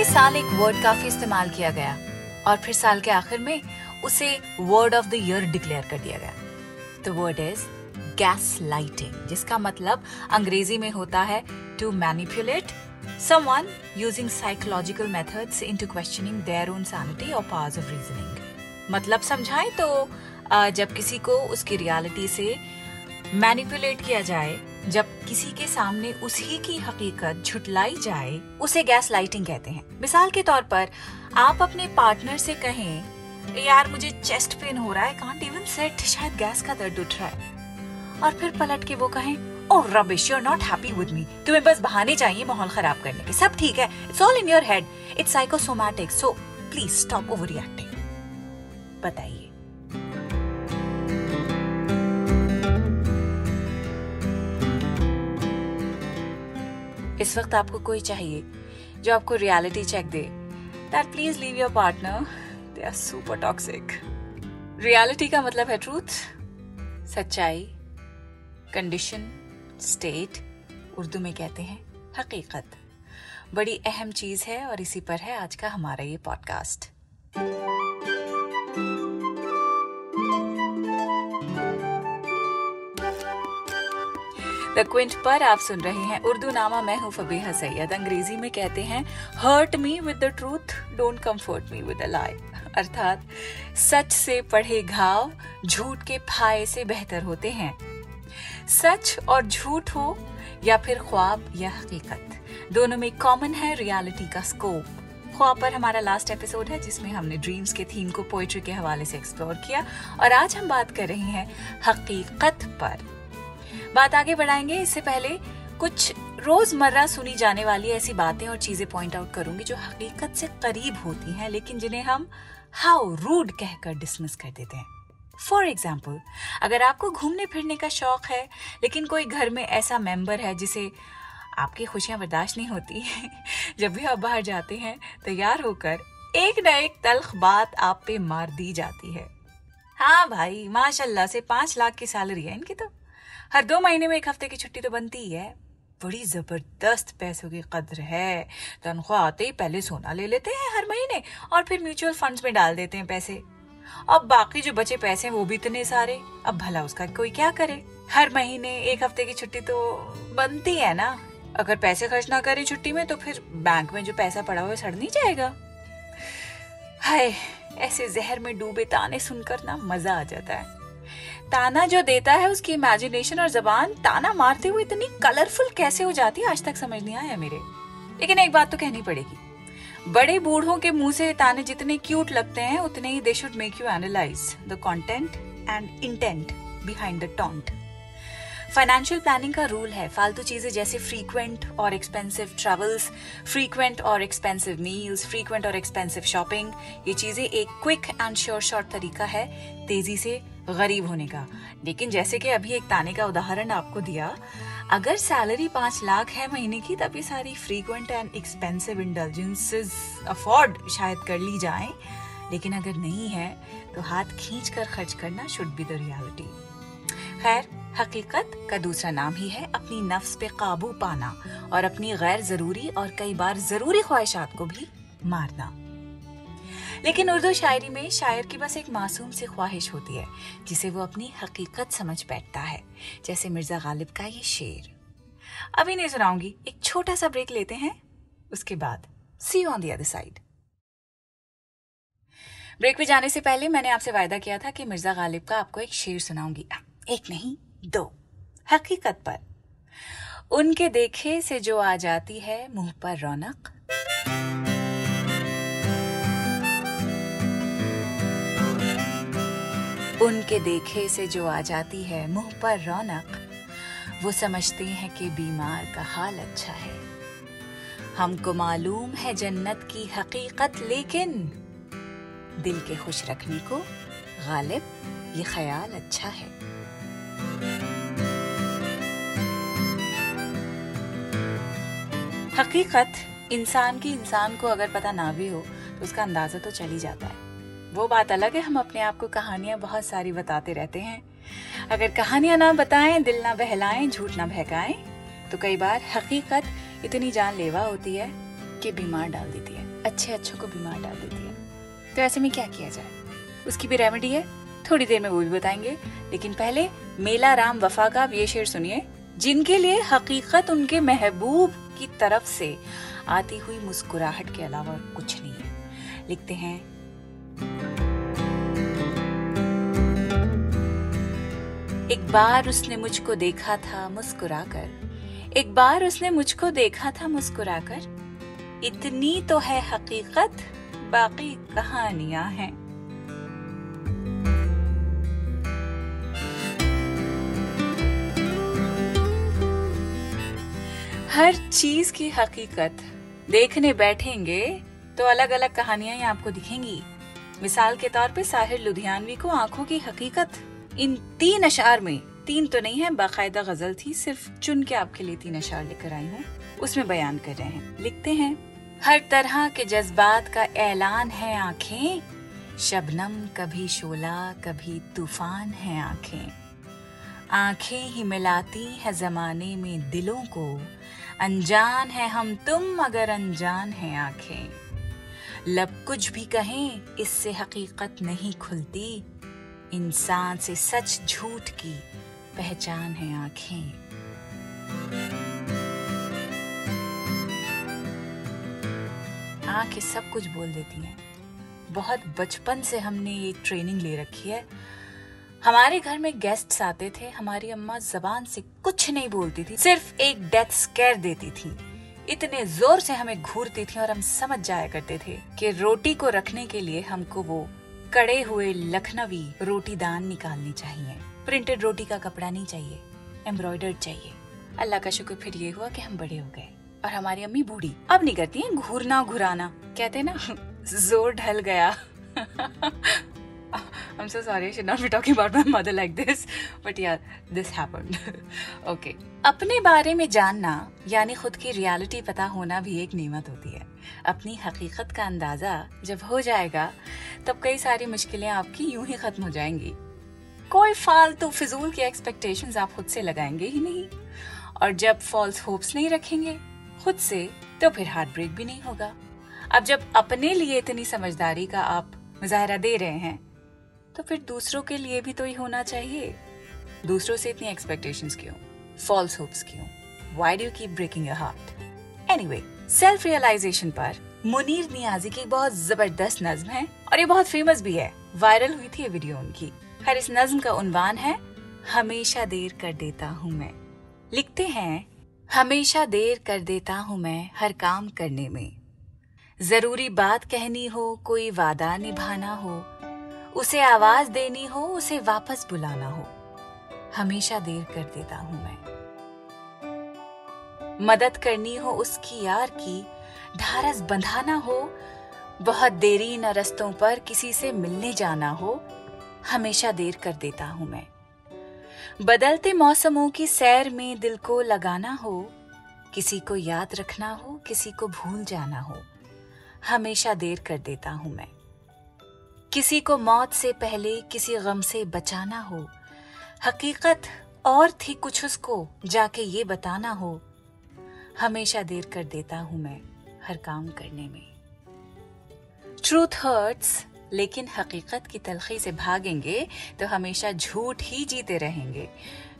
पिछले साल एक वर्ड काफ़ी इस्तेमाल किया गया और फिर साल के आखिर में उसे word of the year declare कर दिया गया the word is gaslighting जिसका मतलब अंग्रेज़ी में होता है to manipulate someone using psychological methods into questioning their own sanity or powers of reasoning. मतलब समझाएँ तो जब किसी को उसकी रियलिटी से मैनिपुलेट किया जाए जब किसी के सामने उसी की हकीकत झुटलाई जाए, उसे गैस लाइटिंग कहते हैं। मिसाल के तौर पर, आप अपने पार्टनर से कहें यार, मुझे चेस्ट पेन हो रहा है कांट इवन सेट शायद गैस का दर्द उठ रहा है। और फिर पलट के वो कहें ओह rubbish you are not happy with me तुम्हें बस बहाने चाहिए माहौल खराब करने के। सब ठीक है it's all in your head it's psychosomatic so please stop overreacting बताइए। इस वक्त आपको कोई चाहिए जो आपको reality check they. That please leave your partner they are super toxic reality का मतलब है ट्रूथ सच्चाई कंडीशन स्टेट उर्दू में कहते हैं हकीकत। बड़ी अहम चीज़ है और इसी पर है आज का हमारा ये पॉडकास्ट क्विंट पर आप सुन रहे हैं उर्दू नामा, मैं हूँ फबीहा सैयद। अंग्रेज़ी में कहते हैं hurt me with the truth don't comfort me with a lie अर्थात, सच से पढ़े घाव झूठ के फाये से बेहतर होते हैं। सच और झूठ हो या फिर ख्वाब या हकीकत। दोनों में कॉमन है रियलिटी का स्कोप ख्वाब पर हमारा लास्ट एपिसोड है, जिसमें हमने ड्रीम्स के थीम को पोइट्री के हवाले से एक्सप्लोर किया। और आज हम बात कर रहे हैं हकीकत पर। बात आगे बढ़ाएँगे। इससे पहले कुछ रोज़मर्रा सुनी जाने वाली ऐसी बातें और चीज़ें पॉइंट आउट करूँगी जो हकीकत से करीब होती हैं, लेकिन जिन्हें हम हाउ रूड कहकर डिसमिस कर देते हैं। फॉर एग्ज़ाम्पल अगर आपको घूमने फिरने का शौक है, लेकिन कोई घर में ऐसा मेंबर है जिसे आपकी खुशियाँ बर्दाश्त नहीं होती, जब भी आप बाहर जाते हैं, तैयार होकर एक न एक तलख बात आप पे मार दी जाती है। हाँ भाई, माशाल्लाह से पाँच लाख की सैलरी है इनकी तो। हर दो महीने में एक हफ़्ते की छुट्टी तो बनती ही है। बड़ी ज़बरदस्त पैसों की कद्र है। तनख्वाह आते ही पहले सोना ले लेते हैं हर महीने और फिर म्यूचुअल फंड्स में डाल देते हैं पैसे। अब बाकी जो बचे पैसे हैं वो भी इतने सारे। अब भला उसका कोई क्या करे? हर महीने एक हफ़्ते की छुट्टी तो बनती है ना। अगर पैसे खर्च ना करे छुट्टी में तो फिर बैंक में जो पैसा पड़ा हुआ सड़ नहीं जाएगा। हाय, ऐसे जहर में डूबे ताने सुनकर ना मज़ा आ जाता है। ताना जो देता है उसकी इमेजिनेशन और जबान ताना मारते हुए इतनी कलरफुल कैसे हो जाती है, आज तक समझ नहीं आया मेरे। लेकिन एक बात तो कहनी पड़ेगी। बड़े बूढ़ों के मुँह से ताने जितने क्यूट लगते हैं, उतने ही they should make you analyse the content and intent behind the taunt financial planning का रूल है, फालतू चीज़ें जैसे फ्रीक्वेंट और एक्सपेंसिव ट्रेवल्स फ्रीक्वेंट और एक्सपेंसिव मील्स फ्रीक्वेंट और एक्सपेंसिव शॉपिंग ये चीज़ें एक क्विक एंड श्योर शॉर्ट तरीका है, तेज़ी से गरीब होने का। लेकिन जैसे कि अभी एक ताने का उदाहरण आपको दिया, अगर सैलरी पाँच लाख है महीने की, तब ये सारी frequent and expensive intelligences afford शायद कर ली जाए, लेकिन अगर नहीं है तो हाथ खींच कर खर्च करना शुड बी द रियलिटी खैर, हकीकत का दूसरा नाम ही है अपनी नफ्स पे काबू पाना और अपनी गैर ज़रूरी और कई बार ज़रूरी ख्वाहिशात को भी मारना। लेकिन उर्दू शायरी में शायर की बस एक मासूम सी ख्वाहिश होती है, जिसे वो अपनी हकीकत समझ बैठता है, जैसे मिर्ज़ा गालिब का ये शेर। अभी नहीं सुनाऊँगी, एक छोटा सा ब्रेक लेते हैं, उसके बाद see on the other side break पे जाने से पहले मैंने आपसे वायदा किया था कि मिर्ज़ा गालिब का आपको एक शेर सुनाऊँगी। एक नहीं, दो। हकीकत पर। उनके देखे से जो आ जाती है मुँह पर रौनक उनके देखे से जो आ जाती है मुँह पर रौनक, वो समझते हैं कि बीमार का हाल अच्छा है। हमको मालूम है जन्नत की हकीकत, लेकिन दिल के खुश रखने को गालिब, ये ख्याल अच्छा है। हकीकत, इंसान की इंसान को अगर पता ना भी हो तो उसका अंदाज़ा तो चल ही जाता है। वो बात अलग है, हम अपने आप को कहानियाँ बहुत सारी बताते रहते हैं। अगर कहानियाँ ना बताएँ, दिल ना बहलाएँ, झूठ ना बहकाएँ तो कई बार हकीकत इतनी जानलेवा होती है कि बीमार डाल देती है। अच्छे अच्छों को बीमार डाल देती है। तो ऐसे में क्या किया जाए? उसकी भी रेमेडी है। थोड़ी देर में वो भी बताएँगे। लेकिन पहले मेला राम वफा का ये शेर सुनिए। जिनके लिए हकीकत उनके महबूब की तरफ़ से आती हुई मुस्कुराहट के अलावा कुछ नहीं है। लिखते हैं एक बार उसने मुझको देखा था मुस्कुराकर। एक बार उसने मुझको देखा था मुस्कुराकर। इतनी तो है हकीकत, बाकी कहानियाँ हैं। हर चीज़ की हकीकत। देखने बैठेंगे तो अलग अलग कहानियाँ आपको दिखेंगी। मिसाल के तौर पे साहिर लुधियानवी को आँखों की हकीकत। इन तीन अशार में, तीन तो नहीं है, बाकायदा गज़ल थी, सिर्फ़ चुन के आपके लिए तीन अशार लेकर आई हूँ। उसमें बयान कर रहे हैं। लिखते हैं, हर तरह के जज्बात का ऐलान है आँखें, शबनम कभी शोला, कभी तूफ़ान है आँखें। आँखें ही मिलाती है जमाने में दिलों को, अनजान है हम तुम अगर अनजान है आँखें। लब कुछ भी कहें, इससे हकीकत नहीं खुलती इंसान से सच झूठ की पहचान है आँखें। आँखें सब कुछ बोल देती हैं। बहुत बचपन से हमने ये ट्रेनिंग ले रखी है। हमारे घर में गेस्ट्स आते थे, हमारी अम्मा जबान से कुछ नहीं बोलती थी, सिर्फ़ एक डेथ स्केयर देती थी। इतने ज़ोर से हमें घूरती थी और हम समझ जाया करते थे कि रोटी को रखने के लिए हमको वो कड़े हुए लखनवी रोटी दान निकालनी चाहिए। प्रिंटेड रोटी का कपड़ा नहीं चाहिए एम्ब्रॉयडर्ड चाहिए। अल्लाह का शुक्र फिर ये हुआ कि हम बड़े हो गए और हमारी अम्मी बूढ़ी। अब नहीं करती है घूरना घुराना कहते ना, ज़ोर ढल गया। I'm so sorry, I should not be talking about my mother like this. But yeah, this happened. okay. अपने बारे में जानना यानी खुद की रियलिटी पता होना भी एक नेमत होती है अपनी हकीकत का अंदाज़ा जब हो जाएगा तब कई सारी मुश्किलें आपकी यूँ ही खत्म हो जाएँगी कोई फालतू फिजूल की एक्सपेक्टेशंस आप खुद से लगाएँगे ही नहीं और जब फॉल्स होप्स नहीं रखेंगे खुद से तो फिर हार्ट ब्रेक भी नहीं होगा अब जब अपने लिए इतनी समझदारी का आप मुजाहरा दे रहे हैं तो फिर दूसरों के लिए भी तो ही होना चाहिए। दूसरों से इतनी एक्सपेक्टेशंस क्यों? फॉल्स होप्स क्यों? Why do keep breaking your heart anyway self realisation पर मुनीर नियाजी की बहुत ज़बरदस्त नज्म है और ये बहुत फ़ेमस भी है। वायरल हुई थी ये वीडियो उनकी। हर इस नज्म का उनवान है, हमेशा देर कर देता हूँ मैं। लिखते हैं, हमेशा देर कर देता हूँ मैं हर काम करने में। ज़रूरी बात कहनी हो, कोई वादा निभाना हो उसे आवाज़ देनी हो, उसे वापस बुलाना हो। हमेशा देर कर देता हूँ मैं। मदद करनी हो उसकी यार की, ढारस बंधाना हो, बहुत देरी न रस्तों पर किसी से मिलने जाना हो, हमेशा देर कर देता हूँ मैं। बदलते मौसमों की सैर में दिल को लगाना हो, किसी को याद रखना हो, किसी को भूल जाना हो, हमेशा देर कर देता हूँ मैं। किसी को मौत से पहले किसी गम से बचाना हो। हकीकत और थी कुछ उसको जाके ये बताना हो। हमेशा देर कर देता हूँ मैं हर काम करने में। ट्रूथ हर्ट्स लेकिन हकीकत की तलखी से भागेंगे तो हमेशा झूठ ही जीते रहेंगे।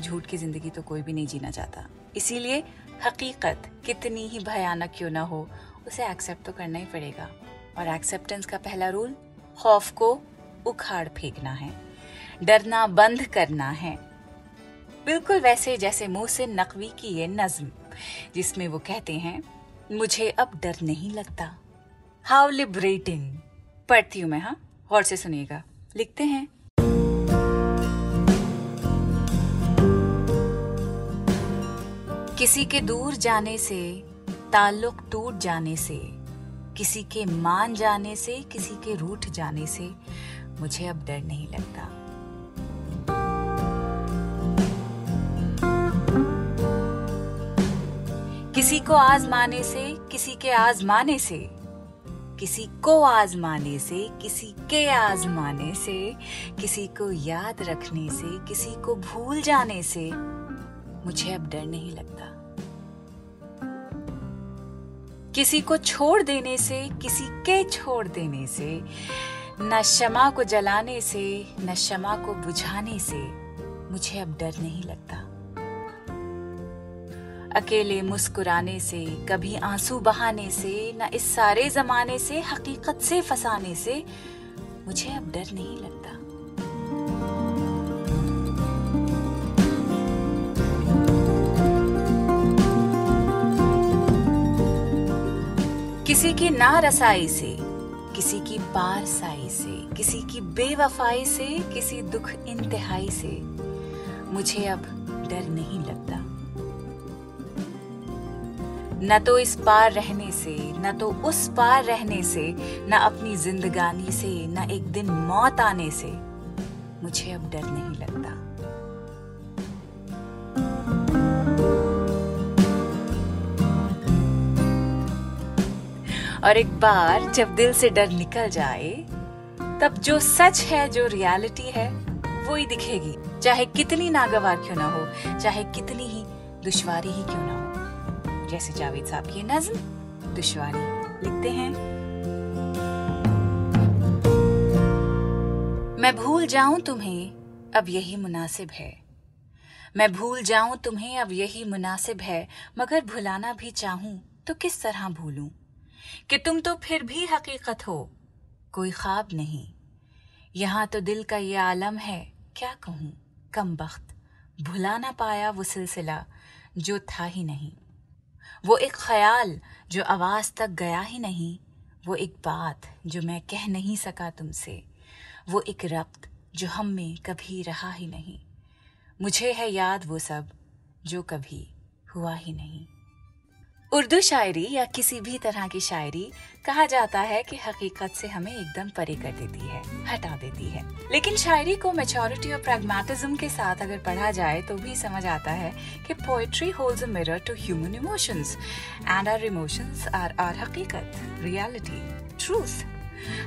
झूठ की ज़िंदगी तो कोई भी नहीं जीना चाहता। इसीलिए हकीकत कितनी ही भयानक क्यों ना हो, उसे एक्सेप्ट तो करना ही पड़ेगा। और एक्सेप्टेंस का पहला रूल खौफ को उखाड़ फेंकना है, डरना बंद करना है। बिल्कुल वैसे जैसे मुँह से नकवी की ये नज्म, जिसमें वो कहते हैं, मुझे अब डर नहीं लगता। हाउ लिबरेटिंग पढ़ती हूँ मैं हाँ? गौर से सुनिएगा। लिखते हैं। किसी के दूर जाने से, ताल्लुक टूट जाने से किसी के मान जाने से, किसी के रूठ जाने से मुझे अब डर नहीं लगता। किसी को आजमाने से, किसी के आजमाने से, किसी को आजमाने से, किसी के आजमाने से, किसी को याद रखने से, किसी को भूल जाने से मुझे अब डर नहीं लगता। किसी को छोड़ देने से, किसी के छोड़ देने से, न क्षमा को जलाने से, न क्षमा को बुझाने से मुझे अब डर नहीं लगता। अकेले मुस्कुराने से, कभी आँसू बहाने से, न इस सारे जमाने से, हकीकत से फसाने से मुझे अब डर नहीं लगता। की ना रसाई से, किसी की पार साई से, किसी की बेवफाई से, किसी दुख इंतहाई से, मुझे अब डर नहीं लगता। न तो इस पार रहने से, न तो उस पार रहने से, न अपनी जिंदगानी से, न एक दिन मौत आने से, मुझे अब डर नहीं लगता। और एक बार जब दिल से डर निकल जाए, तब जो सच है, जो रियलिटी है, वो ही दिखेगी। चाहे कितनी नागवार क्यों ना हो, चाहे कितनी ही दुश्वारी ही क्यों ना हो। जैसे जावेद साहब की नज्म, दुश्वारी। लिखते हैं। मैं भूल जाऊँ तुम्हें, अब यही मुनासिब है। मैं भूल जाऊँ तुम्हें, अब यही मुनासिब है, मगर भुलाना भी चाहूँ तो किस तरह भूलूं? कि तुम तो फिर भी हकीकत हो, कोई ख्वाब नहीं। यहाँ तो दिल का ये आलम है, क्या कहूँ? कम वक्त भुला ना पाया वो सिलसिला जो था ही नहीं। वो एक ख्याल जो आवाज़ तक गया ही नहीं, वो एक बात जो मैं कह नहीं सका तुमसे, वो एक रब्त जो हम में कभी रहा ही नहीं। मुझे है याद वो सब जो कभी हुआ ही नहीं। उर्दू शायरी या किसी भी तरह की शायरी कहा जाता है कि हकीकत से हमें एकदम परे कर देती है, हटा देती है। लेकिन शायरी को मेचोरिटी और प्रेगमेटिज्म के साथ अगर पढ़ा जाए तो भी समझ आता है कि poetry holds a mirror to human emotions and our emotions are our हकीकत reality truth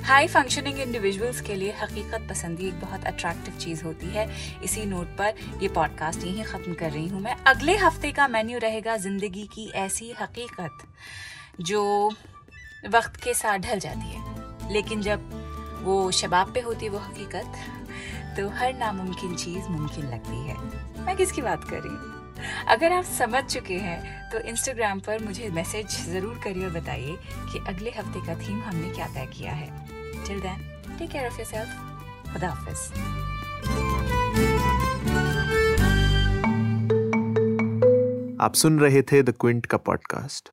high functioning individuals के लिए हकीकत पसंदी एक बहुत अट्रैक्टिव चीज़ होती है। इसी नोट पर ये पॉडकास्ट यही खत्म कर रही हूँ मैं। अगले हफ़्ते का मेन्यू रहेगा ज़िंदगी की ऐसी हकीकत, जो वक्त के साथ ढल जाती है। लेकिन जब वो शबाब पे होती है वो हकीकत तो हर नामुमकिन चीज़ मुमकिन लगती है। मैं किसकी बात कर रही हूँ? अगर आप समझ चुके हैं तो इंस्टाग्राम पर मुझे मैसेज ज़रूर करिए और बताइए कि अगले हफ़्ते का थीम हमने क्या तय किया है। Till then take care of yourself खुदा हाफिज। आप सुन रहे थे द क्विंट का पॉडकास्ट